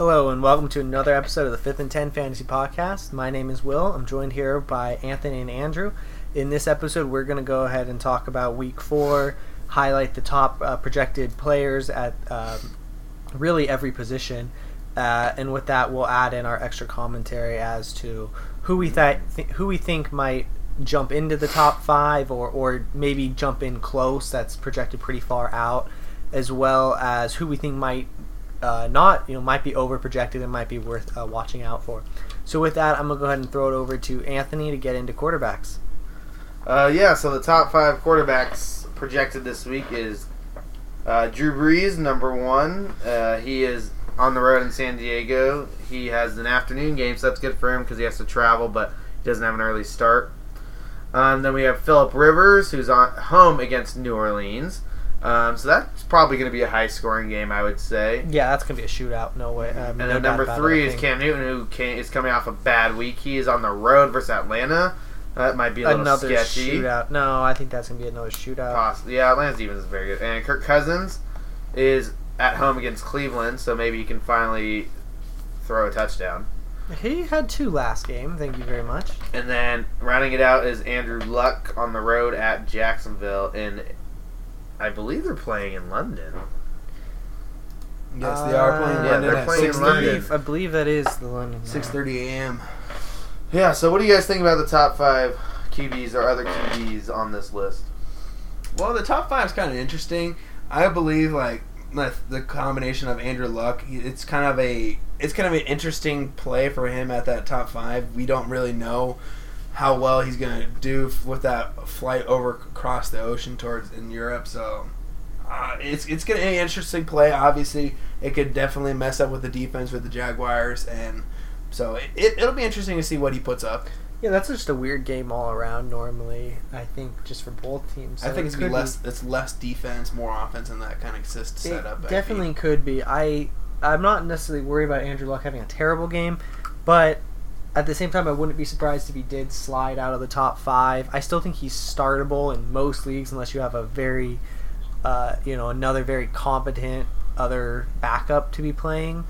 Hello and welcome to another episode of the Fifth and Ten Fantasy Podcast. My name is Will. I'm joined here by Anthony and Andrew. In this episode, we're going to go ahead and talk about Week Four, highlight the top uh, projected players at um, really every position, uh, and with that, we'll add in our extra commentary as to who we th- th- who we think might jump into the top five, or or maybe jump in close. That's projected pretty far out, as well as who we think might uh, not you know might be over projected and might be worth uh, watching out for. So with that, I'm gonna go ahead and throw it over to Anthony to get into quarterbacks. Uh, yeah, so the top five quarterbacks projected this week is uh, Drew Brees, number one. Uh, he is on the road in San Diego. He has an afternoon game, so that's good for him because he has to travel, but he doesn't have an early start. Um, then we have Philip Rivers, who's on home against New Orleans. Um, so that's probably going to be a high scoring game, I would say. Yeah, that's gonna be a shootout. No way. Um, And no then number three I is. Cam Newton, who came, is coming off a bad week. He is on the road versus Atlanta. That might be a little Another sketchy. shootout. No, I think that's gonna be another shootout. Possibly. Yeah, Lance Stevens is very good. And Kirk Cousins is at home against Cleveland, so maybe he can finally throw a touchdown. He had two last game. Thank you very much. And then rounding it out is Andrew Luck on the road at Jacksonville, and I believe they're playing in London. Yes, they are playing Uh, Yeah, London they're at playing in six I London. I believe that is the London. Six thirty a.m. Yeah, so what do you guys think about the top five QBs or other QBs on this list? Well, the top five is kind of interesting. I believe like the, the combination of Andrew Luck. It's kind of a it's kind of an interesting play for him at that top five. We don't really know how well he's gonna do f- with that flight over across the ocean towards in Europe. So. Uh, it's it's gonna be an interesting play. Obviously, it could definitely mess up with the defense with the Jaguars, and so it, it, it'll be interesting to see what he puts up. Yeah, that's just a weird game all around. Normally, I think just for both teams. I think it's gonna could be less. It's less defense, more offense, and that kind of It setup. Definitely could be. I I'm not necessarily worried about Andrew Luck having a terrible game, but at the same time, I wouldn't be surprised if he did slide out of the top five. I still think he's startable in most leagues unless you have a very, uh, you know, another very competent other backup to be playing.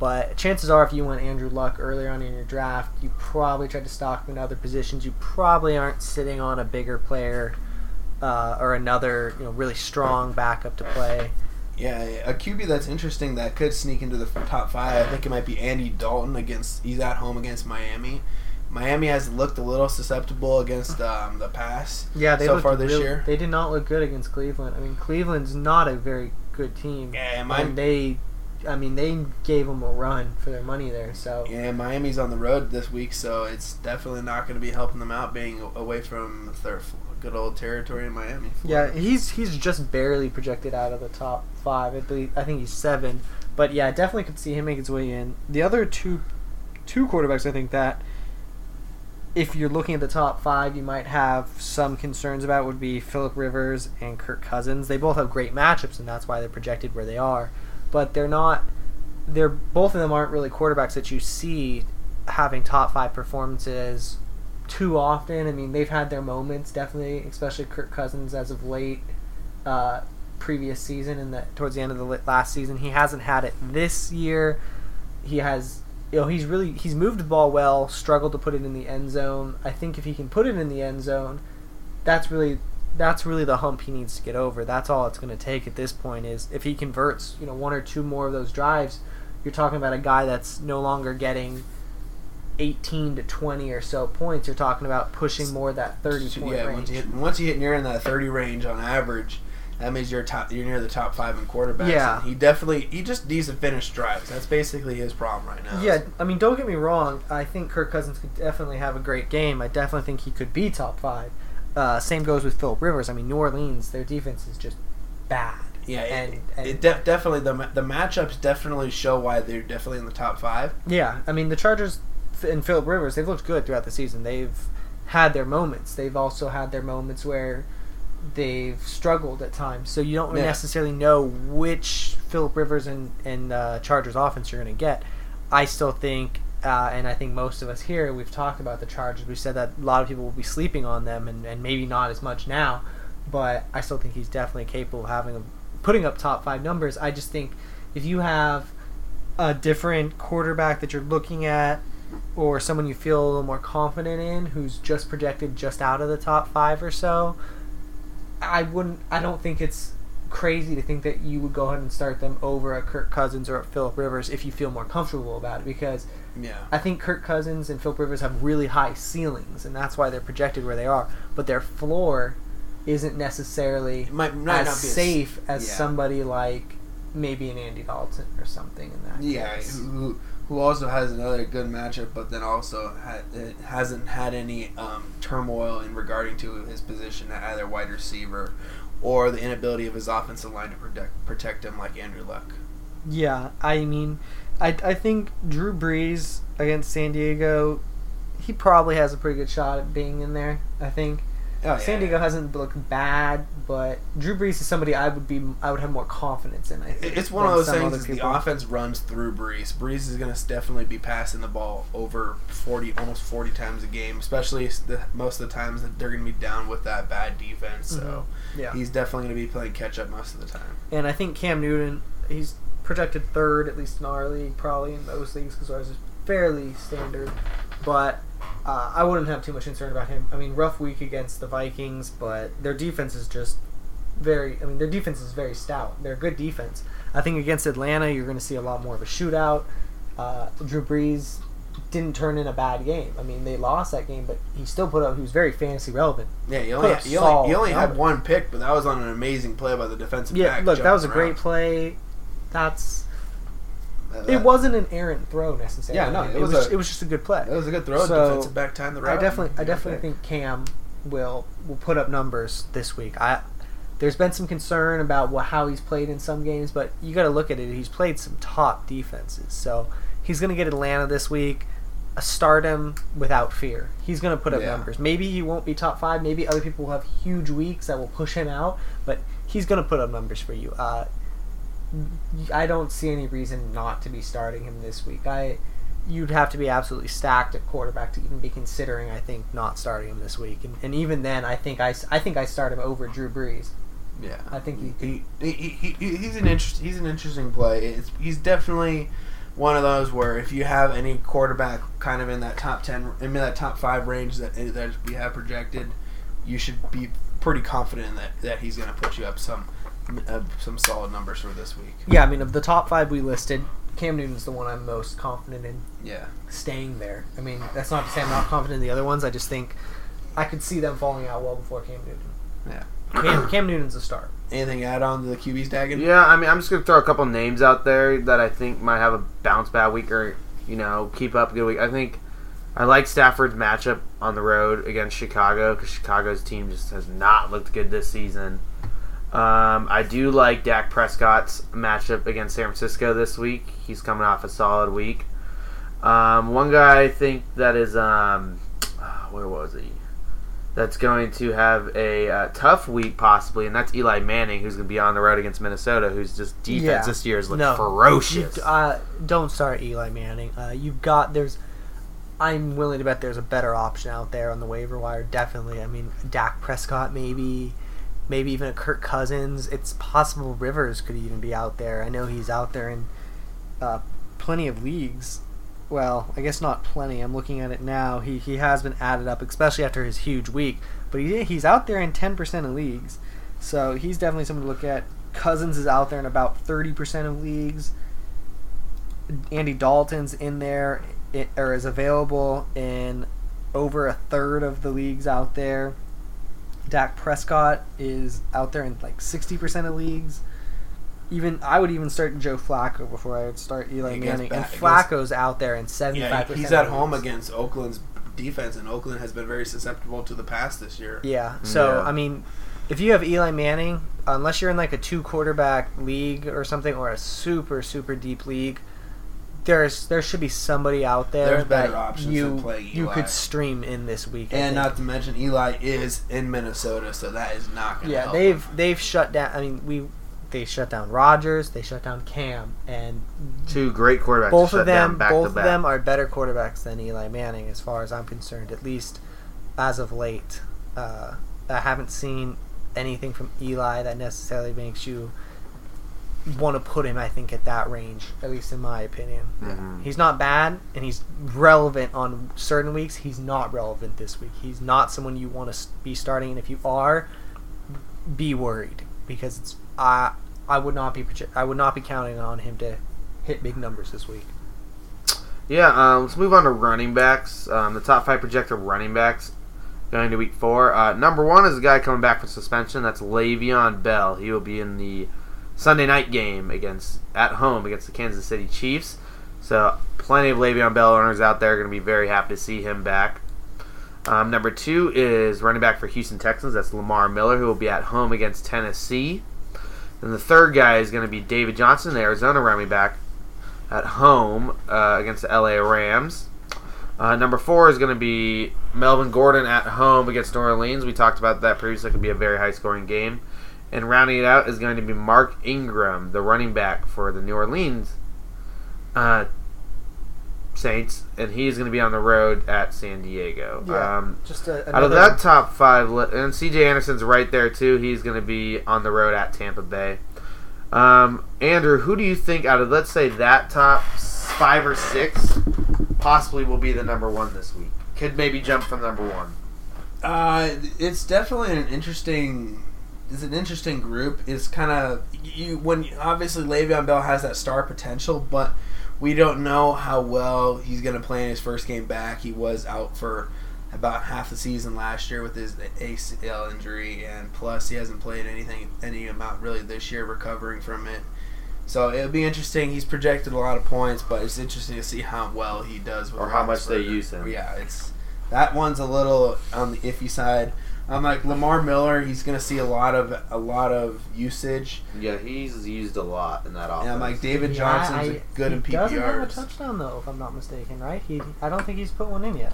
But chances are, if you went Andrew Luck earlier on in your draft, you probably tried to stock him in other positions. You probably aren't sitting on a bigger player uh, or another, you know, really strong backup to play. Yeah, a QB that's interesting that could sneak into the top five. I think it might be Andy Dalton against. He's at home against Miami. Miami has looked a little susceptible against um, the pass. Yeah, they so far this real- year. They did not look good against Cleveland. I mean, Cleveland's not a very good team. Yeah, and Miami, they, I mean, they gave them a run for their money there. So yeah, Miami's on the road this week, so it's definitely not going to be helping them out being away from their good old territory in Miami. yeah, he's he's just barely projected out of the top five. I believe I think he's seven, but yeah, definitely could see him make his way in. The other two, two quarterbacks, I think that. If you're looking at the top five, you might have some concerns about would be Philip Rivers and Kirk Cousins. They both have great matchups, and that's why they're projected where they are. But they're not. They're both of them aren't really quarterbacks that you see having top five performances too often. I mean, they've had their moments, definitely, especially Kirk Cousins as of late. Uh, previous season and the towards the end of the last season, he hasn't had it this year. He has, you know, he's really he's moved the ball well, struggled to put it in the end zone. I think if he can put it in the end zone, that's really that's really the hump he needs to get over. That's all it's going to take at this point is if he converts, you know, one or two more of those drives, you're talking about a guy that's no longer getting 18 to 20 or so points. You're talking about pushing more of that 30 So, point yeah, range. once you hit once you hit near in that thirty range on average, that means you're top. You're near the top five in quarterbacks. Yeah. and he definitely he just needs to finish drives. That's basically his problem right now. Yeah, I mean, don't get me wrong. I think Kirk Cousins could definitely have a great game. I definitely think he could be top five. Uh, same goes with Philip Rivers. I mean, New Orleans, their defense is just bad. yeah. It, and, and it def- definitely the the matchups definitely show why they're definitely in the top five. yeah, I mean, the Chargers and Philip Rivers, they've looked good throughout the season. They've had their moments. They've also had their moments where they've struggled at times. So you don't Yeah. necessarily know which Philip Rivers and and uh, Chargers offense you're going to get. I still think, uh, and I think most of us here, we've talked about the Chargers. We said that a lot of people will be sleeping on them, and, and maybe not as much now. But I still think he's definitely capable of having a, putting up top five numbers. I just think if you have a different quarterback that you're looking at, or someone you feel a little more confident in, who's just projected just out of the top five or so, I wouldn't. I don't think it's crazy to think that you would go ahead and start them over a Kirk Cousins or a Philip Rivers if you feel more comfortable about it because Yeah. I think Kirk Cousins and Philip Rivers have really high ceilings and that's why they're projected where they are, but their floor isn't necessarily It might, might as safe as yeah. somebody like maybe an Andy Dalton or something in that Yeah, who, who also has another good matchup, but then also ha- hasn't had any um, turmoil in regarding to his position at either wide receiver or the inability of his offensive line to protect protect him like Andrew Luck. Yeah, I mean, I, I think Drew Brees against San Diego, he probably has a pretty good shot at being in there. I think Oh, San Diego hasn't looked bad, but Drew Brees is somebody I would be I would have more confidence in. I think It's one of those things. Is the offense runs through Brees. Brees is going to definitely be passing the ball over forty, almost forty times a game, especially the, most of the times that they're going to be down with that bad defense. So mm-hmm. Yeah, he's definitely going to be playing catch up most of the time. and I think Cam Newton, he's projected third at least in our league, probably in most leagues because ours is fairly standard. But uh, I wouldn't have too much concern about him. I mean, rough week against the Vikings, but their defense is just very. I mean, their defense is very stout. They're a good defense. I think against Atlanta, you're going to see a lot more of a shootout. Uh, Drew Brees didn't turn in a bad game. I mean, they lost that game, but he still put up. He was very fantasy relevant. Yeah, he only he only, only had one pick, but that was on an amazing play by the defensive Yeah, back. look, that was a great play. That's Uh, it wasn't an errant throw necessarily. Yeah, no, it it, was was a- it was just a good play. It was a good throw. So, defensive back time the route. I definitely I definitely think Cam will will put up numbers this week. I there's been some concern about what, how he's played in some games, but you got to look at it. He's played some top defenses, so he's going to get Atlanta this week. A stardom without fear. He's going to put up Yeah. numbers. Maybe he won't be top five. Maybe other people will have huge weeks that will push him out, but he's going to put up numbers for you. Uh, I don't see any reason not to be starting him this week. I you'd have to be absolutely stacked at quarterback to even be considering. I think not starting him this week, and, and even then, I think I, I think I start him over Drew Brees. Yeah, I think he- he, he, he, he he's an interest he's an interesting play. It's, he's definitely one of those where if you have any quarterback kind of in that top ten, in that top five range that that we have projected, you should be pretty confident that that he's going to put you up some uh, some solid numbers for this week. Yeah, I mean of the top five we listed, Cam Newton's the one I'm most confident in Yeah, staying there. I mean that's not to say I'm not confident in the other ones. I just think I could see them falling out well before Cam Newton. Yeah. Cam, Cam Newton's a start. anything add on to the QB's Dagan? Yeah, I mean, I'm just gonna throw a couple names out there that I think might have a bounce back week or you know keep up a good week. I think I like Stafford's matchup on the road against Chicago because Chicago's team just has not looked good this season. Um, I do like Dak Prescott's matchup against San Francisco this week. He's coming off a solid week. Um, one guy I think that is um, where was he? That's going to have a uh, tough week possibly, and that's Eli Manning, who's going to be on the road against Minnesota, who's just defense Yeah. this year has looked No. ferocious. You, uh, don't start Eli Manning. Uh, you've got there's. I'm willing to bet there's a better option out there on the waiver wire. Definitely. I mean, Dak Prescott, maybe, maybe even a Kirk Cousins. It's possible Rivers could even be out there. I know he's out there in uh, plenty of leagues. Well, I guess not plenty. I'm looking at it now. He he has been added up, especially after his huge week. But he he's out there in 10% of leagues, so he's definitely someone to look at. Cousins is out there in about 30% of leagues. Andy Dalton's in there, or is available in over a third of the leagues out there. Dak Prescott is out there in like 60% of leagues. Even I would even start Joe Flacco before I would start Eli Manning. And back- against- Flacco's out there in 75%. Yeah, he's at home leagues. against Oakland's defense, and Oakland has been very susceptible to the pass this year. Yeah. So Yeah. I mean, if you have Eli Manning, unless you're in like a two quarterback league or something, or a super super deep league, there's there should be somebody out there There's better that options you than playing you Eli. could stream in this week. I And think. not to mention, Eli is in Minnesota, so that is not going to yeah, help. they've they've shut down. I mean, we they shut down Rodgers, they shut down Cam, and Two great quarterbacks. both shut of them down back both to of back. them are better quarterbacks than Eli Manning, as far as I'm concerned. At least as of late, uh, I haven't seen anything from Eli that necessarily makes you want to put him, I think, at that range, at least in my opinion. Mhm. He's not bad, and he's relevant on certain weeks. He's not relevant this week. He's not someone you want to be starting, and if you are, be worried because it's I I would not be I would not be counting on him to hit big numbers this week. Yeah, um, let's move on to running backs. Um, the top five projected running backs going to week four. Uh, number one is a guy coming back from suspension. That's Le'Veon Bell. He will be in the Sunday night game against at home against the Kansas City Chiefs. So plenty of Le'Veon Bell owners out there are going to be very happy to see him back. Um, number two is running back for Houston Texans. That's Lamar Miller, who will be at home against Tennessee. Then the third guy is going to be David Johnson, the Arizona running back, at home uh, against the LA Rams. Uh, number four is going to be Melvin Gordon at home against New Orleans. We talked about that previously. It could be a very high scoring game. And rounding it out is going to be Mark Ingram, the running back for the New Orleans uh, Saints, and he's going to be on the road at San Diego. Yeah. Um, Just a, out of that top five, and CJ Anderson's right there too. He's going to be on the road at Tampa Bay. Um, Andrew, who do you think out of let's say that top five or six possibly will be the number one this week? Could maybe jump from number one. Uh, it's definitely an interesting. It's an interesting group. It's kind of you when obviously Le'Veon Bell has that star potential, but we don't know how well he's going to play in his first game back. He was out for about half the season last year with his ACL injury, and plus he hasn't played anything any amount really this year recovering from it. So it'll be interesting. He's projected a lot of points, but it's interesting to see how well he does with Or how much they use him. Yeah, it's that one's a little on the iffy side. I'm like Lamar Miller. He's going to see a lot of a lot of usage, Yeah, he's used a lot in that offense. and I'm like David Yeah, Johnson's I- good in he doesn't have a touchdown though, if I'm not mistaken, right? He I don't think he's put one in yet.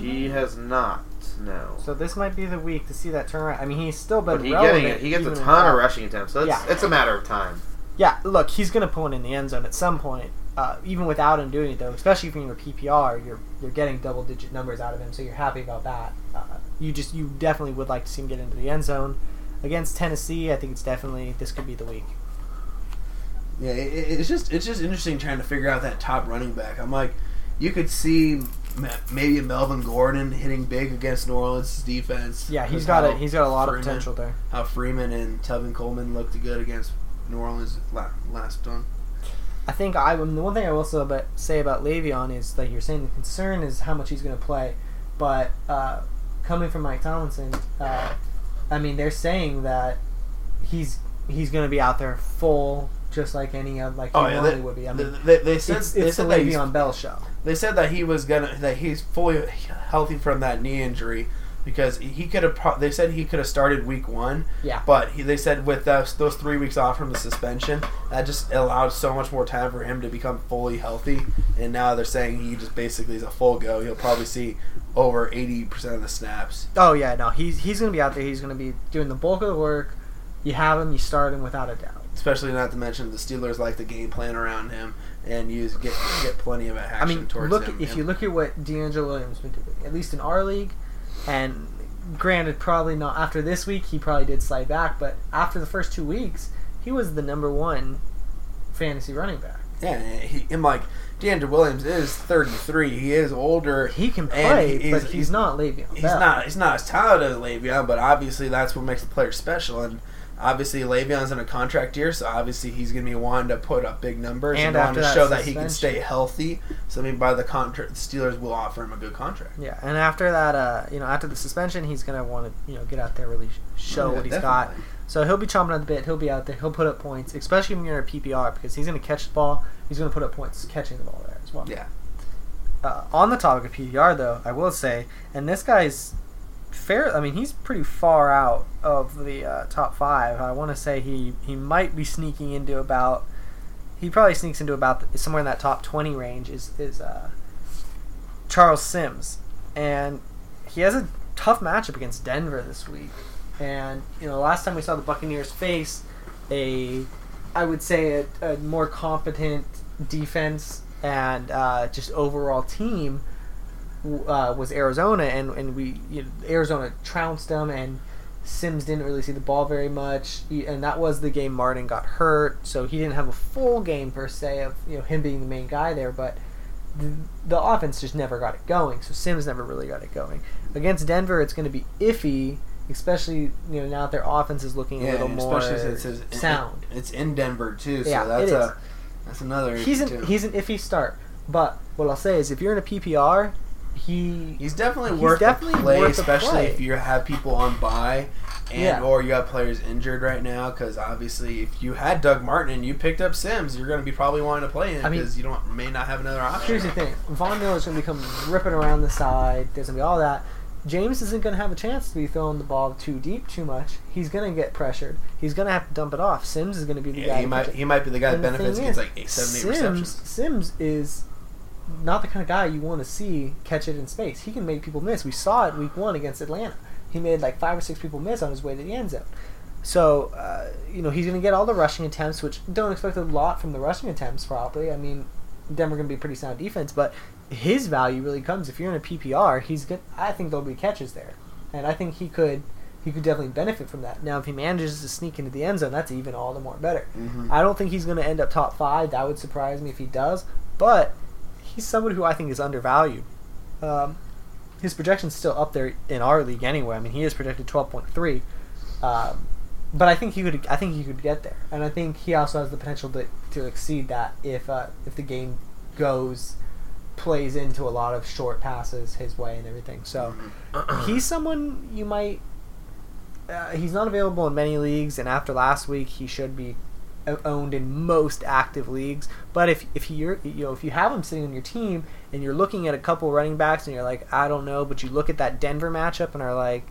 He know. has not. No. So this might be the week to see that turnaround. I mean, he's still been But he getting it. He gets a ton of rushing attempts, so it's, Yeah. it's a matter of time. Yeah, look, he's gonna put one in the end zone at some point. Uh, even without him doing it though, especially if you're in your PPR, you're you're getting double digit numbers out of him, so you're happy about that. Uh, you just you definitely would like to see him get into the end zone against Tennessee. I think it's definitely this could be the week. Yeah, it, it- it's just it's just interesting trying to figure out that top running back. I'm like, you could see maybe Melvin Gordon hitting big against New Orleans' defense. Yeah, he's got a he's got a lot of potential there. How Freeman and Tevin Coleman looked good against New Orleans last one. I think I the one thing I will say about, say about Le'Veon is like you're saying the concern is how much he's going to play, but uh, coming from Mike Tomlinson, uh, I mean they're saying that he's he's going to be out there full just like any of like he Oh yeah, normally they, would be. I mean they, they said it's, they it's the said that Le'Veon Bell show. They said that he was gonna that he's fully healthy from that knee injury because he could have. pro- They said he could have started week one, Yeah. but he, they said with those, those three weeks off from the suspension, that just allowed so much more time for him to become fully healthy. And now they're saying he just basically is a full go. He'll probably see over eighty percent of the snaps. Oh yeah, no, he's he's going to be out there. He's going to be doing the bulk of the work. You have him, you start him without a doubt. Especially not to mention the Steelers like the game plan around him and use get get plenty of action I mean, towards look him. if you look at what DeAngelo Williams been doing, at least in our league, and granted, probably not after this week, he probably did slide back, but after the first two weeks, he was the number one fantasy running back. yeah, he, and like DeAndre Williams is thirty three. He is older. He can play, he- but he's- he's, not Le'Veon. he's Bell. not he's not as talented as Le'Veon, but obviously that's what makes the player special. And obviously Le'Veon's in a contract year, so obviously he's going to be wanting to put up big numbers and, And wanting to show that he can stay healthy. So I mean, by the contract, the Steelers will offer him a good contract. Yeah, and after that, uh, you know, after the suspension, he's gonna want to, you know, get out there really show Yeah, what he's got. So he'll be chomping at the bit. He'll be out there. He'll put up points, especially when you're in a PPR, because he's gonna catch the ball. He's gonna put up points catching the ball there as well. Yeah. uh, on the topic of PPR, though, I will say, and this guy's fair. I mean, he's pretty far out of the uh, top five. I want to say he he might be sneaking into about. He probably sneaks into about the, somewhere in that top twenty range. Is is uh, Charles Sims, and he has a tough matchup against Denver this week. And you know, last time we saw the Buccaneers face a, I would say a, a more competent defense and uh, just overall team uh, was Arizona, and and we you know, Arizona trounced them, and Sims didn't really see the ball very much, He- and that was the game Martin got hurt, so he didn't have a full game per se of you know him being the main guy there. But the, the offense just never got it going, so Sims never really got it going. Against Denver, it's going to be iffy, especially you know now that their offense is looking a little more since it's sound. It's in Denver too, so Yeah, that's a that's another. He's an too. he's an iffy start, but what I'll say is if you're in a PPR, he He's definitely He's worth definitely a play, worth especially play. if you have people on buy and Yeah. or you have players injured right now. Because obviously, if you had Doug Martin and you picked up Sims, you're going to be probably wanting to play him I mean- because you don't may not have another option. Here's the thing: Von Miller's going to become ripping around the side. There's going to be all that. Jameis isn't going to have a chance to be throwing the ball too deep too much. He's going to get pressured. He's going to have to dump it off. Sims is going to be the Yeah, guy. he might he might be the guy that And benefits gets like eight, seven, eight Sims, receptions. Sims is not the kind of guy you want to see catch it in space. He can make people miss. We saw it week one against Atlanta. He made like five or six people miss on his way to the end zone. So, uh, you know, he's going to get all the rushing attempts, which don't expect a lot from the rushing attempts, probably. I mean, Denver going to be pretty sound defense, but his value really comes if you're in a PPR. He's good. I think there'll be catches there, and I think he could he could definitely benefit from that. Now, if he manages to sneak into the end zone, that's even all the more better. Mhm. I don't think he's going to end up top five. That would surprise me if he does. But he's someone who I think is undervalued. Um, his projection's still up there in our league anyway. I mean, he is projected twelve point three. Um, but I think he could. I think he could get there, and I think he also has the potential to, to exceed that if uh, if the game goes plays into a lot of short passes his way and everything. So he's someone you might. Uh, he's not available in many leagues, and after last week, he should be owned in most active leagues. But if if you're you know if you have him sitting on your team and you're looking at a couple running backs and you're like I don't know, but you look at that Denver matchup and are like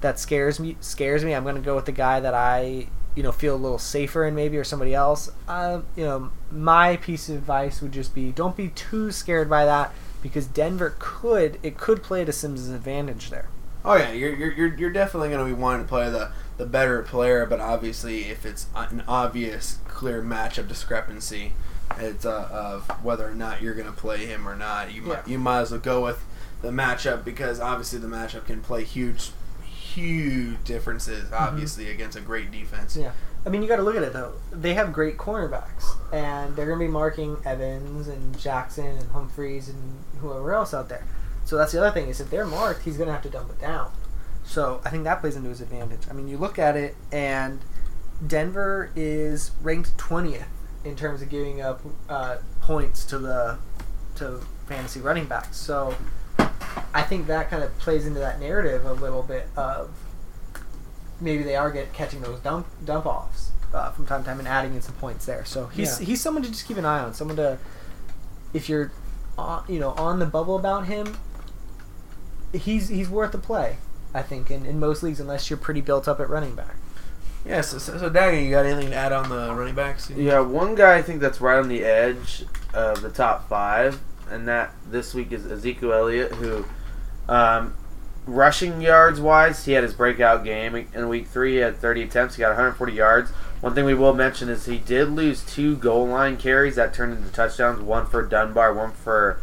that scares me scares me. I'm going to go with the guy that I you know feel a little safer in maybe or somebody else. Uh, you know my piece of advice would just be don't be too scared by that because Denver could it could play to Sims' advantage there. Oh yeah, you're you're you're, you're definitely going to be wanting to play the the better player, but obviously if it's an obvious clear matchup discrepancy, it's uh, of whether or not you're going to play him or not. You might you might as well go with the matchup because obviously the matchup can play huge huge differences obviously against a great defense. Yeah. I mean, you got to look at it though. They have great cornerbacks, and they're going to be marking Evans and Jackson and Humphries and whoever else out there. So that's the other thing is if they're marked, he's going to have to dump it down. So I think that plays into his advantage. I mean, you look at it, and Denver is ranked twentieth in terms of giving up uh, points to the to fantasy running backs. So I think that kind of plays into that narrative a little bit of maybe they are get catching those dump dump offs uh, from time to time and adding in some points there. So he's Yeah. he's someone to just keep an eye on. Someone to if you're on, you know on the bubble about him, he's he's worth a play. I think in, in most leagues unless you're pretty built up at running back. Yeah, so, so, so Dagan, you got anything to add on the running backs? Yeah, one guy I think that's right on the edge of the top five, and that this week is Ezekiel Elliott, who, um, rushing yards wise, he had his breakout game in week three. He had 30 attempts, he got 140 yards. One thing we will mention is he did lose two goal line carries that turned into touchdowns. One for Dunbar, one for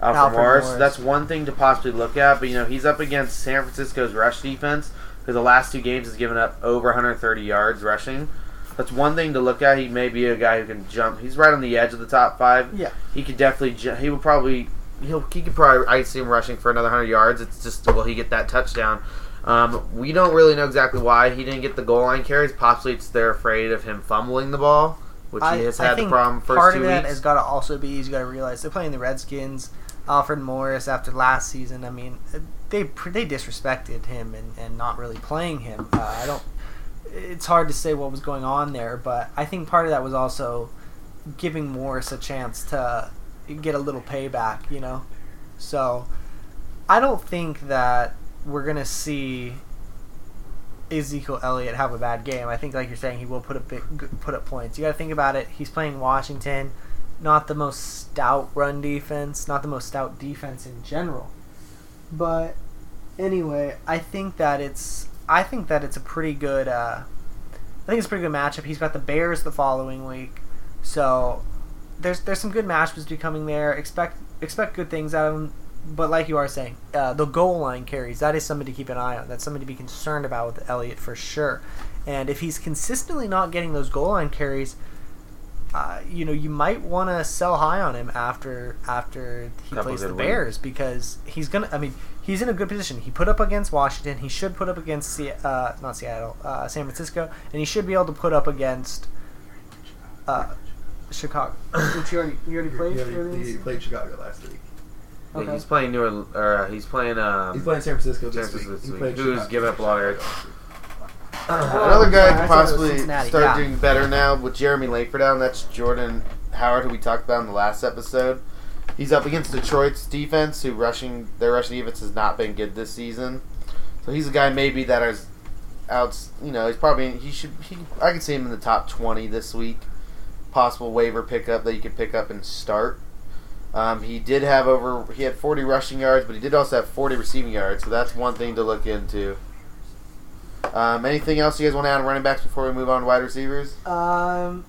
Alfred, Alfred Morris. Morris. That's one thing to possibly look at. But you know, he's up against San Francisco's rush defense, who the last two games has given up over 130 yards rushing. That's one thing to look at. He may be a guy who can jump. He's right on the edge of the top five. Yeah. He could definitely. ju- He would probably. He'll. He could probably. I see him rushing for another hundred yards. It's just will he get that touchdown? Um, we don't really know exactly why he didn't get the goal line carries. Possibly it's they're afraid of him fumbling the ball, which he has had the problem first part two of that weeks. has got to also be you got to realize they're playing the Redskins. Alfred Morris after last season. I mean, they they disrespected him and, and not really playing him. Uh, I don't. It's hard to say what was going on there, but I think part of that was also giving Morris a chance to get a little payback. You know, so I don't think that we're gonna see Ezekiel Elliott have a bad game. I think, like you're saying, he will put up put up points. You got to think about it. He's playing Washington, not the most stout run defense, not the most stout defense in general. But anyway, I think that it's I think that it's a pretty good. Uh, I think it's a pretty good matchup. He's got the Bears the following week, so there's there's some good matchups to be coming there. Expect expect good things out of him. but like you are saying, uh, the goal line carries that is something to keep an eye on. That's something to be concerned about with Elliott for sure. And if he's consistently not getting those goal line carries, uh, you know, you might want to sell high on him after after he Couple plays the good Bears because he's gonna. I mean, he's in a good position. He put up against Washington. He should put up against Se- uh, not Seattle, uh, San Francisco, and he should be able to put up against uh, Chicago. Which you already you already played. He, already- he played Chicago last week. Okay. He's playing New Orleans, or uh, he's playing. Um, He's playing San Francisco San this Francisco week. this week. played Who's Chicago. given up a lot of sorry, Another guy could thought it was possibly start yeah. doing better now with Jeremy Langford down. That's Jordan Howard, who we talked about in the last episode. He's up against Detroit's defense, who rushing their rushing defense has not been good this season. So he's a guy maybe that is out. You know, he's probably he should. He, I could see him in the top twenty this week. Possible waiver pickup that you could pick up and start. Um, he did have over. He had 40 rushing yards, but he did also have 40 receiving yards. So that's one thing to look into. Um, anything else you guys want to add on running backs before we move on to wide receivers? Um,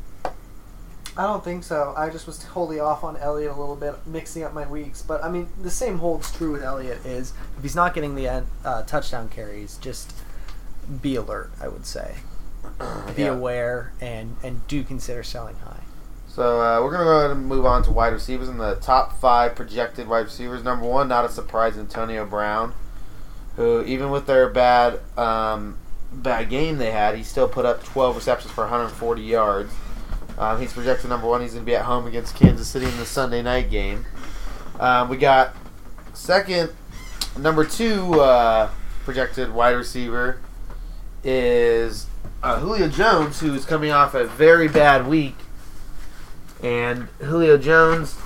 I don't think so. I just was wholly off on Elliott a little bit, mixing up my weeks. But I mean, the same holds true with Elliott. Is if he's not getting the uh, touchdown carries, just be alert. I would say, be Yeah. aware and and do consider selling high. So uh, we're gonna go ahead and move on to wide receivers in the top five projected wide receivers. Number one, not a surprise, Antonio Brown, who even with their bad um, bad game they had, he still put up 12 receptions for 140 yards. Um, he's projected number one. He's gonna be at home against Kansas City in the Sunday night game. Um, we got second, number two uh, projected wide receiver is uh, Julio Jones, who is coming off a very bad week and Julio Jones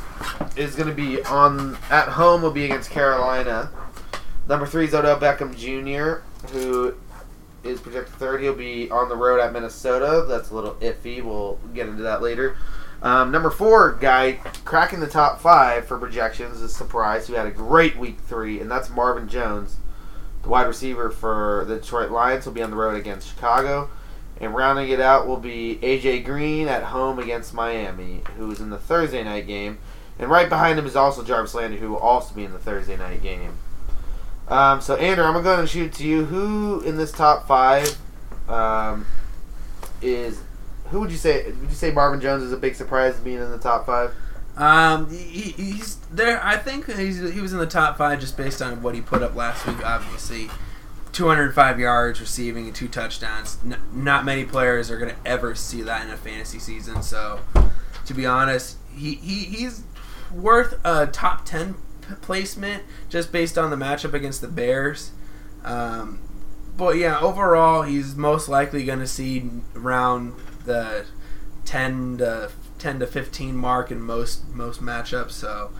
is going to be on at home. Will be against Carolina. Number three is Odell Beckham Jr., who is projected third. He'll be on the road at Minnesota. That's a little iffy. We'll get into that later. Um, number four guy cracking the top five for projections is surprise. Who had a great week three, and that's Marvin Jones, the wide receiver for the Detroit Lions. Will be on the road against Chicago. And rounding it out will be AJ Green at home against Miami, who is in the Thursday night game. And right behind him is also Jarvis Landry, who will also be in the Thursday night game. Um, so, Andrew, I'm going to shoot to you. Who in this top five um, is. Who would you say? Would you say Marvin Jones is a big surprise being in the top five? Um, he, he's there. I think he's, he was in the top five just based on what he put up last week. Obviously, 205 yards receiving and two touchdowns. N- not many players are going to ever see that in a fantasy season. So, to be honest, he, he he's worth a top 10 p- placement just based on the matchup against the Bears. Um, but yeah, overall, he's most likely going to see around the 10 to 10 to 15 mark in most most matchups. So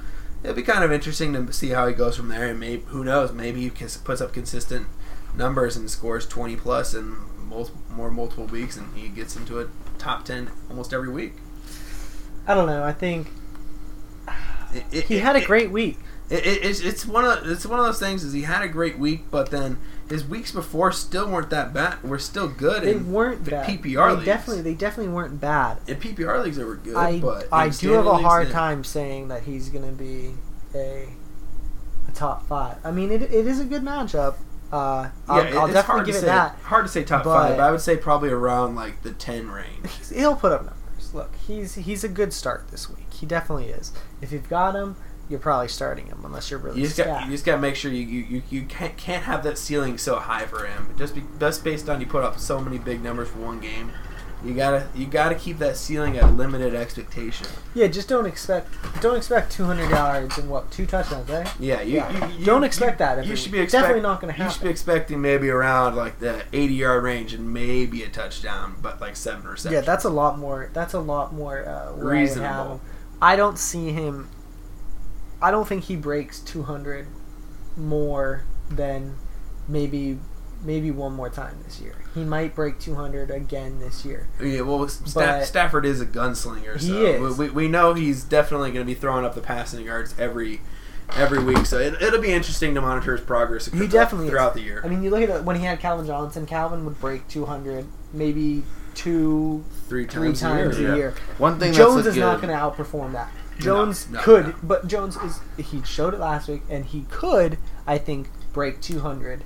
it'll be kind of interesting to see how he goes from there. And maybe who knows, maybe he puts up consistent numbers and scores 20 plus in mul- more multiple weeks, and he gets into a top 10 almost every week. I don't know. I think It- it- he had a it- great week. It, it, it's, it's one of it's one of those things. Is he had a great week, but then his weeks before still weren't that bad. Were still good. They in weren't the bad. PPR they leagues. definitely they definitely weren't bad. In PPR leagues, they were good. I but I do have a hard they- time saying that he's going to be a a top five. I mean, it, it is a good matchup. Uh, I'll, Yeah, I'll it's definitely hard give to it say, that. Hard to say top but- five. But I would say probably around like the ten range. He's, he'll put up numbers. Look, he's he's a good start this week. He definitely is. If you've got him, you're probably starting him unless you're really You just got you just got to make sure you, you, you, you can't can't have that ceiling so high for him. Just be just based on you put up so many big numbers for one game. You gotta you gotta keep that ceiling at limited expectation. yeah, just don't expect don't expect 200 yards and what two touchdowns, right? Yeah, you, Yeah. you- you- Don't expect you- that every You should be expect, Definitely not gonna happen. You should be expecting maybe around like the eighty yard range and maybe a touchdown, but like seven receptions. Yeah, that's a lot more. That's a lot more uh, where I have Reasonable. I don't see him. I don't think he breaks 200 more than maybe maybe one more time this year. He might break 200 again this year. Yeah, well, Sta- Stafford is a gunslinger. He so is. We, we know he's definitely going to be throwing up the passing yards every every week. So it, it'll be interesting to monitor his progress. He definitely is. throughout the year. I mean, you look at it, when he had Calvin Johnson. Calvin would break 200 maybe two, three three times, times a year. a yeah. One thing Jones that's is good, not going to outperform that. Jones no, could, no. but Jones is he showed it last week, and he could, I think, break 200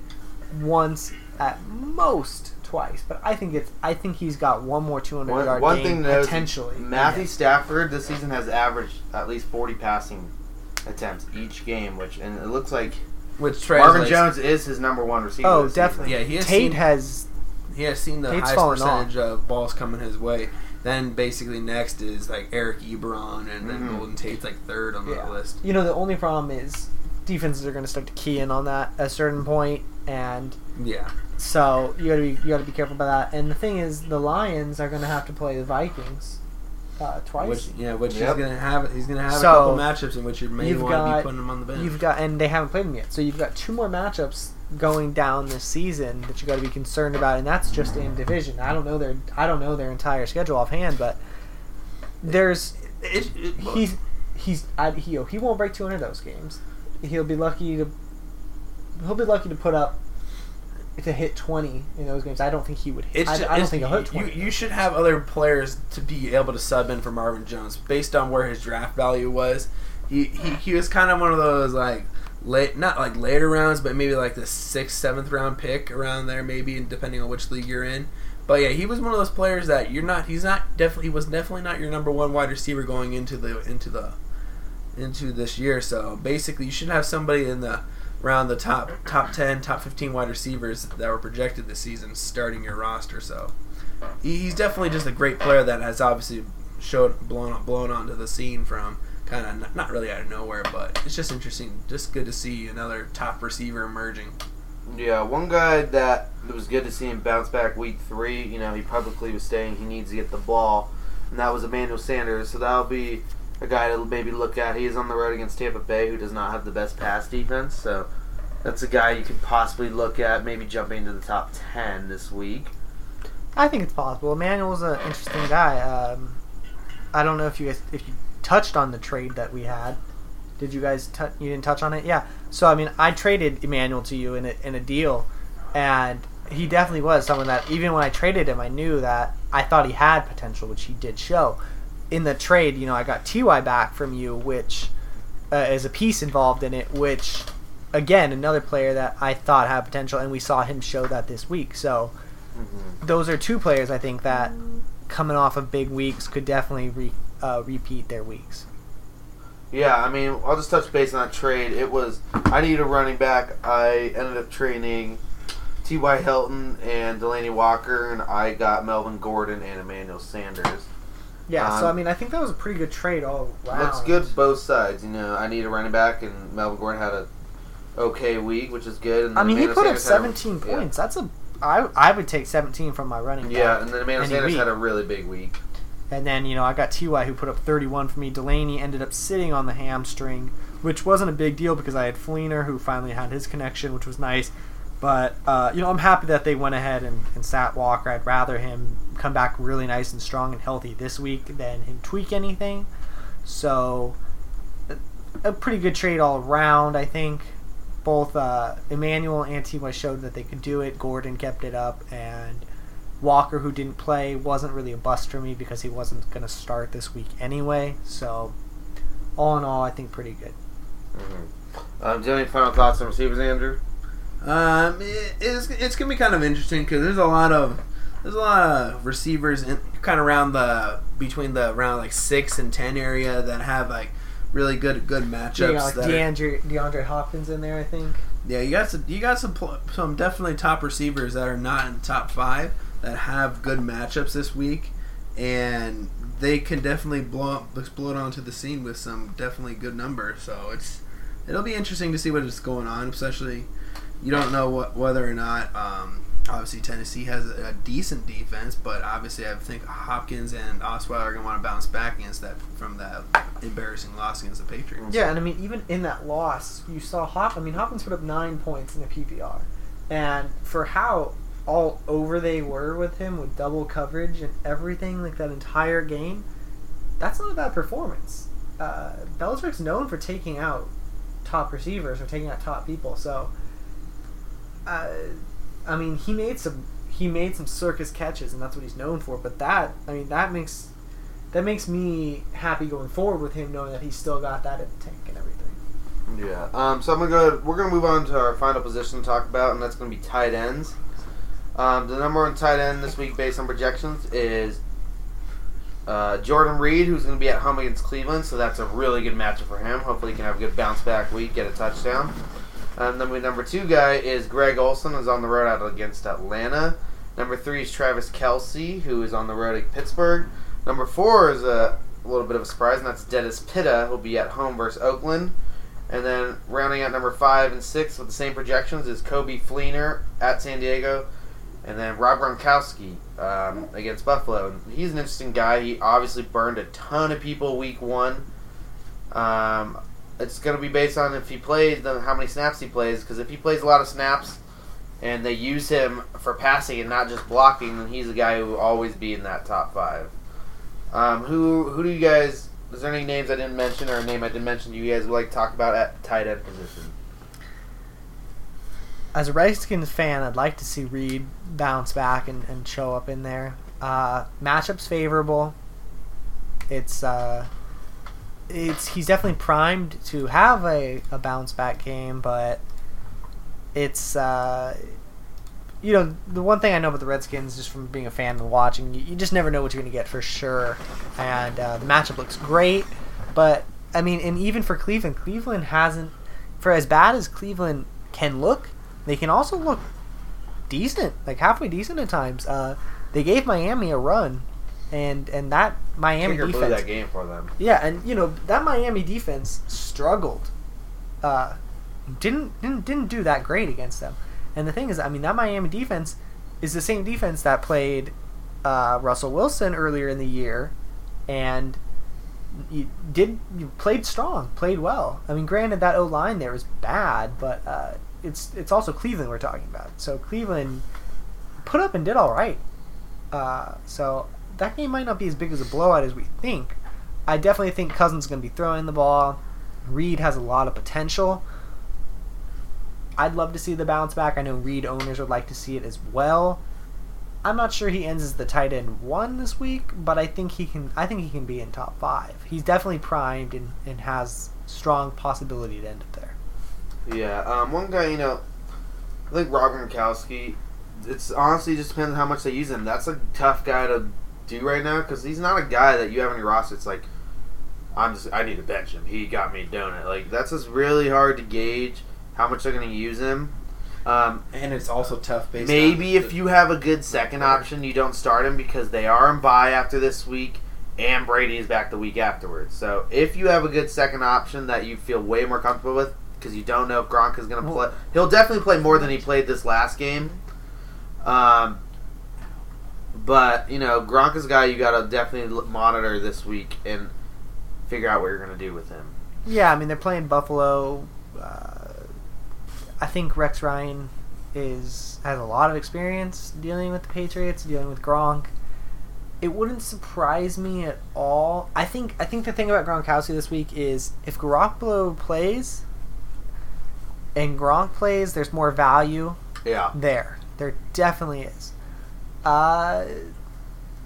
once at most twice. But I think it's I think he's got one more 200 One, yard one game thing to note, potentially. Matthew Yeah. Stafford this season has averaged at least 40 passing attempts each game, which and it looks like Which Marvin Jones is his number one receiver. Oh, this season. definitely. Yeah, he has Tate seen- has He has seen the Tate's highest fallen percentage of balls coming his way. Then basically next is like Eric Ebron, and then Mhm. Golden Tate's like third on Yeah. the list. You know, the only problem is defenses are going to start to key in on that at a certain point, and Yeah, so you got to be you got to be careful about that. And the thing is, the Lions are going to have to play the Vikings uh, twice. which yeah, which Yep. he's gonna have. He's gonna have So, a couple matchups in which you may you've want to be putting him on the bench. You've got and they haven't played them yet, so you've got two more matchups going down this season that you got to be concerned about, and that's just in division. I don't know their I don't know their entire schedule offhand, but there's It- it- he's he's I, he oh, he won't break 200 of those games. He'll be lucky to he'll be lucky to put up to hit 20 in those games. I don't think he would. Hit, I, I don't think he'll hit you, you should have other players to be able to sub in for Marvin Jones based on where his draft value was. He he, he was kind of one of those like late, not like later rounds, but maybe like the sixth, seventh round pick around there, maybe depending on which league you're in. But yeah, he was one of those players that you're not. He's not definitely. He was definitely not your number one wide receiver going into the into the into this year. So basically, you should have somebody in the around the top top ten, top fifteen wide receivers that were projected this season starting your roster. So he, he's definitely just a great player that has obviously showed blown blown onto the scene from kind of not, not really out of nowhere, but it's just interesting, just good to see another top receiver emerging. Yeah, one guy that it was good to see him bounce back week three. You know, he publicly was saying he needs to get the ball, and that was Emmanuel Sanders. So that'll be a guy to maybe look at. He is on the road against Tampa Bay, who does not have the best pass defense. So that's a guy you could possibly look at, maybe jumping into the top ten this week. I think it's possible. Emmanuel's an interesting guy. Um, I don't know if you guys if you touched on the trade that we had. Did you guys tou you didn't touch on it? Yeah. So I mean, I traded Emmanuel to you in a, in a deal, and he definitely was someone that even when I traded him, I knew that I thought he had potential, which he did show. In the trade, you know, I got Ty back from you, which uh, is a piece involved in it, which again another player that I thought had potential, and we saw him show that this week. So those are two players I think that coming off of big weeks could definitely re, uh, repeat their weeks. Yeah, I mean, I'll just touch base on that trade. It was I needed a running back. I ended up trading T.Y. Hilton and Delanie Walker, and I got Melvin Gordon and Emmanuel Sanders. Yeah, so Um, I mean I think that was a pretty good trade all around. Looks good both sides. You know, I need a running back, and Melvin Gordon had a okay week, which is good. And I mean he Emmanuel put up Sanders a- 17 yeah. points. That's a I I would take 17 from my running back. Yeah, and then Emmanuel Sanders week. had a really big week. And then, you know, I got Ty who put up 31 for me. Delanie ended up sitting on the hamstring, which wasn't a big deal because I had Fleener who finally had his connection, which was nice. But, uh, you know, I'm happy that they went ahead and, and sat Walker. I'd rather him come back really nice and strong and healthy this week than him tweak anything. So, a, pretty good trade all around, I think. Both uh, Emmanuel and Ty showed that they could do it. Gordon kept it up, and Walker, who didn't play, wasn't really a bust for me because he wasn't going to start this week anyway. So, all in all, I think pretty good. Um, do you have any final thoughts on receivers, Andrew? Um, it, it's it's gonna be kind of interesting because there's a lot of there's a lot of receivers in kind of around the between the around like six and ten area that have like really good good matchups. Yeah, you got like that are- DeAndre, DeAndre Hopkins in there, I think. Yeah, you got some. You got some. Some definitely top receivers that are not in the top five that have good matchups this week, and they can definitely blow up, explode onto the scene with some definitely good numbers. So it's it'll be interesting to see what is going on. Especially, you don't know what whether or not. Um, obviously, Tennessee has a, a decent defense, but obviously, I think Hopkins and Osweiler are going to want to bounce back against that from that embarrassing loss against the Patriots. Yeah, and I mean, even in that loss, you saw Hop. I mean, Hopkins put up nine points in the PPR, and for how all over they were with him with double coverage and everything, like that entire game, that's not a bad performance. Uh, Belichick's known for taking out top receivers or taking out top people, so. Uh, I mean, he made some he made some circus catches, and that's what he's known for. But that, I mean, that makes that makes me happy going forward with him, knowing that he's still got that in the tank and everything. Yeah. Um, so I'm gonna go. We're gonna move on to our final position to talk about, and that's gonna be tight ends. Um, the number one tight end this week, based on projections, is uh, Jordan Reed, who's gonna be at home against Cleveland. So that's a really good matchup for him. Hopefully, he can have a good bounce back week, get a touchdown. And then my number two guy is Greg Olsen, who's on the road out against Atlanta. Number three is Travis Kelce, who is on the road at Pittsburgh. Number four is a, a little bit of a surprise, and that's Dennis Pitta, who'll be at home versus Oakland. And then rounding out number five and six with the same projections is Coby Fleener at San Diego, and then Rob Gronkowski um, against Buffalo. He's an interesting guy. He obviously burned a ton of people week one. Um, it's going to be based on if he plays, then how many snaps he plays. Because if he plays a lot of snaps, and they use him for passing and not just blocking, then he's a guy who will always be in that top five. Um, who who do you guys? Is there any names I didn't mention or a name I didn't mention Do you guys would like to talk about at tight end position? As a Redskins fan, I'd like to see Reed bounce back and, and show up in there. Uh, matchups favorable. It's uh, it's he's definitely primed to have a, a bounce back game, but it's uh, you know the one thing I know about the Redskins, just from being a fan and watching, you, you just never know what you're going to get for sure. And uh, the matchup looks great, but I mean, and even for Cleveland, Cleveland hasn't, for as bad as Cleveland can look, they can also look decent, like halfway decent at times. Uh, they gave Miami a run, and and that Miami Kicker blew defense, that game for them. yeah, and you know that Miami defense struggled. Uh, didn't didn't didn't do that great against them. And the thing is, I mean, that Miami defense is the same defense that played uh, Russell Wilson earlier in the year, and you did you played strong, played well. I mean, granted that O line there was bad, but uh, it's it's also Cleveland we're talking about. So Cleveland put up and did all right. Uh, so that game might not be as big as a blowout as we think. I definitely think Cousins is going to be throwing the ball. Reed has a lot of potential. I'd love to see the bounce back. I know Reed owners would like to see it as well. I'm not sure he ends as the tight end one this week, but I think he can. I think he can be in top five. He's definitely primed and, and has strong possibility to end up there. Yeah, um, one guy, you know, I think Rob Gronkowski. It's honestly just depends on how much they use him. That's a tough guy to do right now because he's not a guy that you have your roster. It's like I'm just I need to bench him. He got me doing it. Like that's just really hard to gauge how much they're going to use him. Um, and it's also tough based. maybe if the- you have a good second option, you don't start him because they are in bye after this week, and Brady is back the week afterwards. So if you have a good second option that you feel way more comfortable with, because you don't know if Gronk is going to play, he'll definitely play more than he played this last game. Um, but you know, Gronk is a guy you got to definitely monitor this week and figure out what you're going to do with him. Yeah, I mean they're playing Buffalo. Uh, I think Rex Ryan is has a lot of experience dealing with the Patriots, dealing with Gronk. It wouldn't surprise me at all. I think I think the thing about Gronkowski this week is if Garoppolo plays and Gronk plays, there's more value Yeah. there. There definitely is. Uh,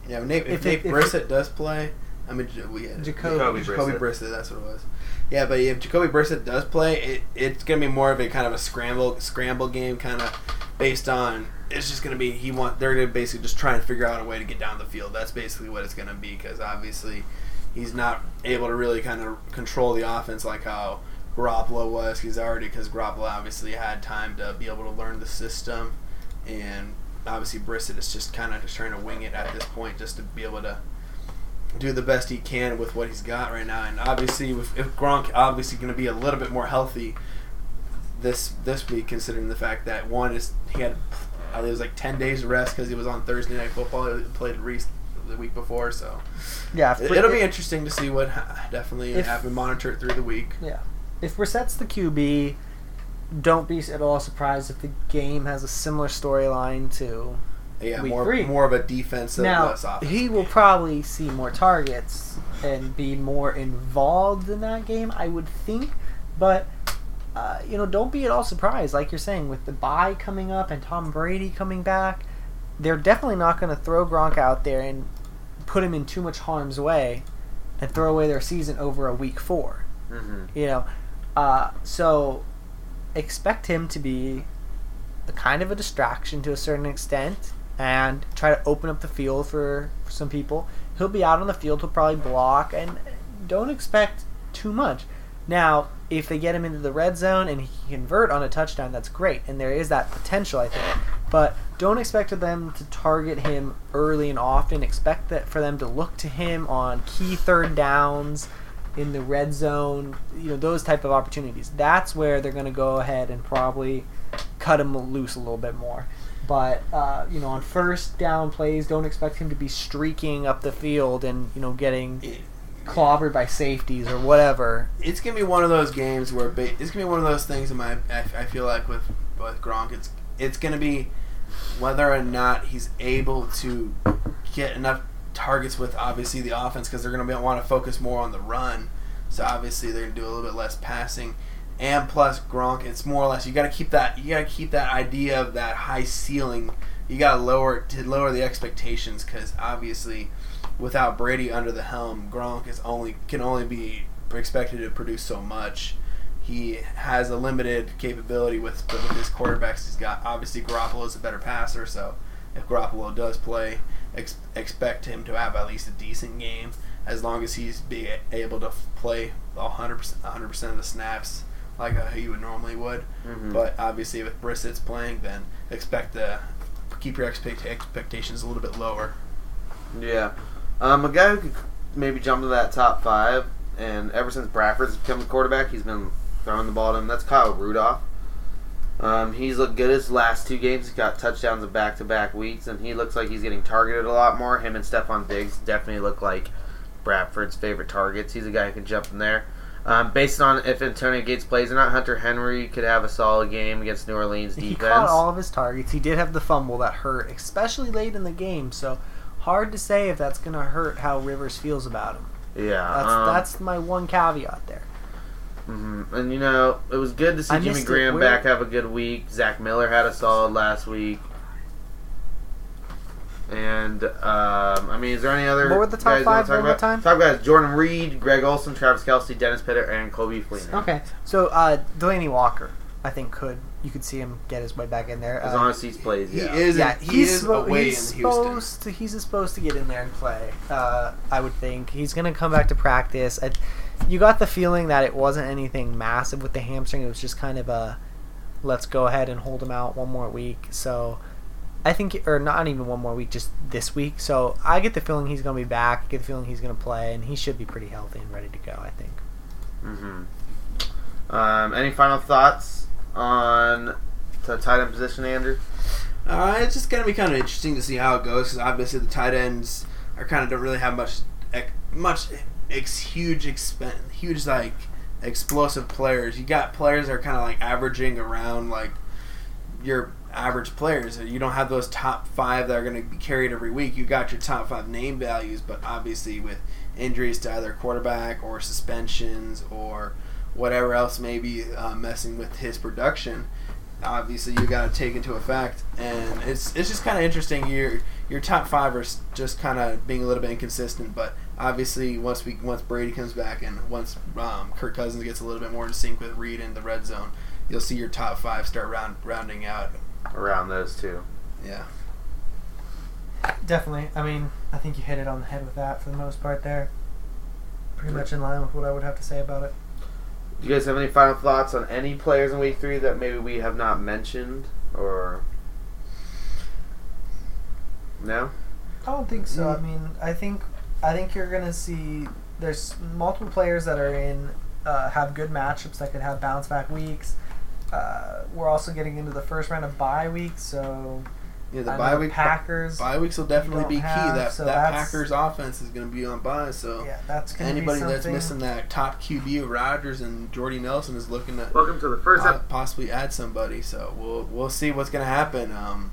yeah, if Nate, if, if Nate if Brissett does play, I mean, J- we had Jacoby. Jacoby Jacoby Brissett. Brissett. That's what it was. Yeah, but if Jacoby Brissett does play, it, it's gonna be more of a kind of a scramble scramble game, kind of based on. It's just gonna be he want they're gonna basically just try and figure out a way to get down the field. That's basically what it's gonna be because obviously he's not able to really kind of control the offense like how Garoppolo was. He's already because Garoppolo obviously had time to be able to learn the system, and obviously Brissett is just kind of just trying to wing it at this point just to be able to do the best he can with what he's got right now. And obviously, with, if Gronk obviously going to be a little bit more healthy this this week, considering the fact that one is he had I it was like ten days rest because he was on Thursday night football. He played Reese the week before, so yeah, if it, will be interesting to see what definitely If- have to monitor it through the week. Yeah. If Brissett's the QB, don't be at all surprised if the game has a similar storyline to. Yeah, Week more three. more of a defensive, now, he will probably see more targets and be more involved in that game, I would think. But, uh, you know, don't be at all surprised. Like you're saying, with the bye coming up and Tom Brady coming back, they're definitely not going to throw Gronk out there and put him in too much harm's way and throw away their season over a week four. Mm-hmm. You know, uh, so expect him to be a kind of a distraction to a certain extent and try to open up the field for, for some people. He'll be out on the field. He'll probably block, and don't expect too much. Now, if they get him into the red zone and he can convert on a touchdown, that's great, and there is that potential, I think. But don't expect them to target him early and often. Expect that for them to look to him on key third downs in the red zone, you know, those type of opportunities. That's where they're going to go ahead and probably cut him loose a little bit more. But uh, you know, on first down plays, don't expect him to be streaking up the field and you know getting clobbered by safeties or whatever. It's gonna be one of those games where ba- it's gonna be one of those things. In my, I, I feel like with with Gronk, it's it's gonna be whether or not he's able to get enough targets with obviously the offense because they're gonna want to focus more on the run. So obviously they're gonna do a little bit less passing. And plus Gronk, it's more or less you got to keep that you got to keep that idea of that high ceiling. You got to lower to lower the expectations because obviously without Brady under the helm, Gronk is only can only be expected to produce so much. He has a limited capability with with his quarterbacks. He's got obviously Garoppolo is a better passer, so if Garoppolo does play, ex- expect him to have at least a decent game as long as he's be able to play 100%, 100 percent of the snaps like uh, he would normally would. Mhm. But obviously, if Brissett's playing, then expect to keep your expect- expectations a little bit lower. Yeah. Um, a guy who could maybe jump into that top five, and ever since Bradford's become the quarterback, he's been throwing the ball to him. That's Kyle Rudolph. Um, he's looked good his last two games. He's got touchdowns in back to back weeks, and he looks like he's getting targeted a lot more. Him and Stefon Diggs definitely look like Bradford's favorite targets. He's a guy who can jump in there. Um, based on if Antonio Gates plays or not, Hunter Henry could have a solid game against New Orleans defense. He caught all of his targets. He did have the fumble that hurt, especially late in the game. So hard to say if that's going to hurt how Rivers feels about him. yeah, That's um, that's my one caveat there. Hmm And you know, it was good to see I Jimmy. Graham back have a good week. Zach Miller had a solid last week. And um, I mean, is there any other? What were the top guys five talk one about? time? Top guys: Jordan Reed, Greg Olsen, Travis Kelce, Dennis Pitta, and Coby Fleener. Okay, so uh, Delanie Walker, I think could you could see him get his way back in there. As Uh, long as he plays, He yeah. is yeah, he he's, is spo- away he's in Houston. supposed to he's supposed to get in there and play. Uh, I would think he's gonna come back to practice. I, you got the feeling that it wasn't anything massive with the hamstring. It was just kind of a let's go ahead and hold him out one more week. So I think, or not even one more week, just this week. So I get the feeling he's gonna be back. Get the feeling he's gonna play, and he should be pretty healthy and ready to go. I think. hmm Um, any final thoughts on the tight end position, Andrew? Uh, it's just gonna be kind of interesting to see how it goes because obviously the tight ends are kind of don't really have much, much ex- huge expen- huge like explosive players. You got players that are kind of like averaging around like your average players. You don't have those top five that are going to be carried every week. You got your top five name values, but obviously with injuries to either quarterback or suspensions or whatever else may be uh, messing with his production, obviously you got to take into effect. And it's it's just kind of interesting. Your your top five are just kind of being a little bit inconsistent, but obviously once we once Brady comes back and once um, Kirk Cousins gets a little bit more in sync with Reed in the red zone, you'll see your top five start round rounding out. Around those two. Yeah. Definitely. I mean, I think you hit it on the head with that for the most part there. Pretty much in line with what I would have to say about it. Do you guys have any final thoughts on any players in week three that maybe we have not mentioned or no? I don't think so. Mm. I mean, I think I think you're gonna see there's multiple players that are in uh, have good matchups that could have bounce back weeks. Uh, we're also getting into the first round of bye weeks, so Yeah, the I bye know week Packers. bye weeks will definitely be key. have, that so that Packers offense is going to be on bye, so yeah, that's gonna anybody be that's missing that top QB of Rodgers and Jordy Nelson is looking to Welcome to the first po- possibly add somebody. So we'll we'll see what's going to happen. Um,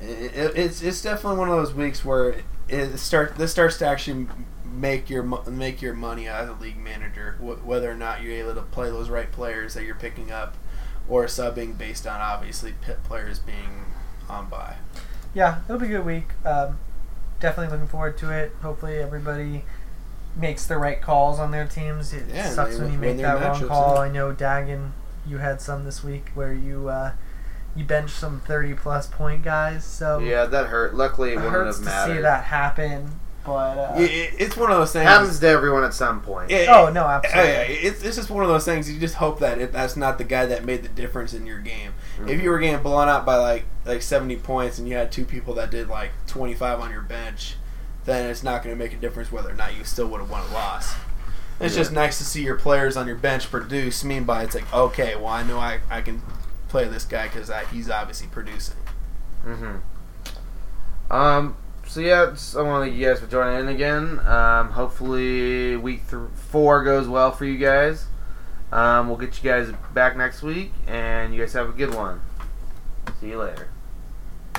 it, it, it's it's definitely one of those weeks where it start this starts to actually make your make your money as a league manager, wh- whether or not you're able to play those right players that you're picking up, or subbing based on obviously pit players being on by. Yeah, it'll be a good week. Um, definitely looking forward to it. Hopefully, everybody makes the right calls on their teams. It Yeah, sucks they when you make that wrong call. I know Dagan, you had some this week where you uh, you bench some thirty plus point guys. So Yeah, that hurt. Luckily, it it wouldn't hurts have to mattered. see that happen. But uh, It- it- it's one of those things. Happens to everyone at some point. Yeah, oh no, Oh, absolutely. yeah, it's, it's just one of those things. You just hope that if that's not the guy that made the difference in your game. If you were getting blown out by like like seventy points and you had two people that did like twenty five on your bench, then it's not going to make a difference whether or not you still would have won or lost. It's just nice to see your players on your bench produce. Meanwhile, it's like okay, well I know I, I can play this guy because he's obviously producing. Mm-hmm. Um. So yeah, just- I want to thank you guys for joining in again. Um. Hopefully, week th- four goes well for you guys. Um. We'll get you guys back next week, and you guys have a good one. See you later.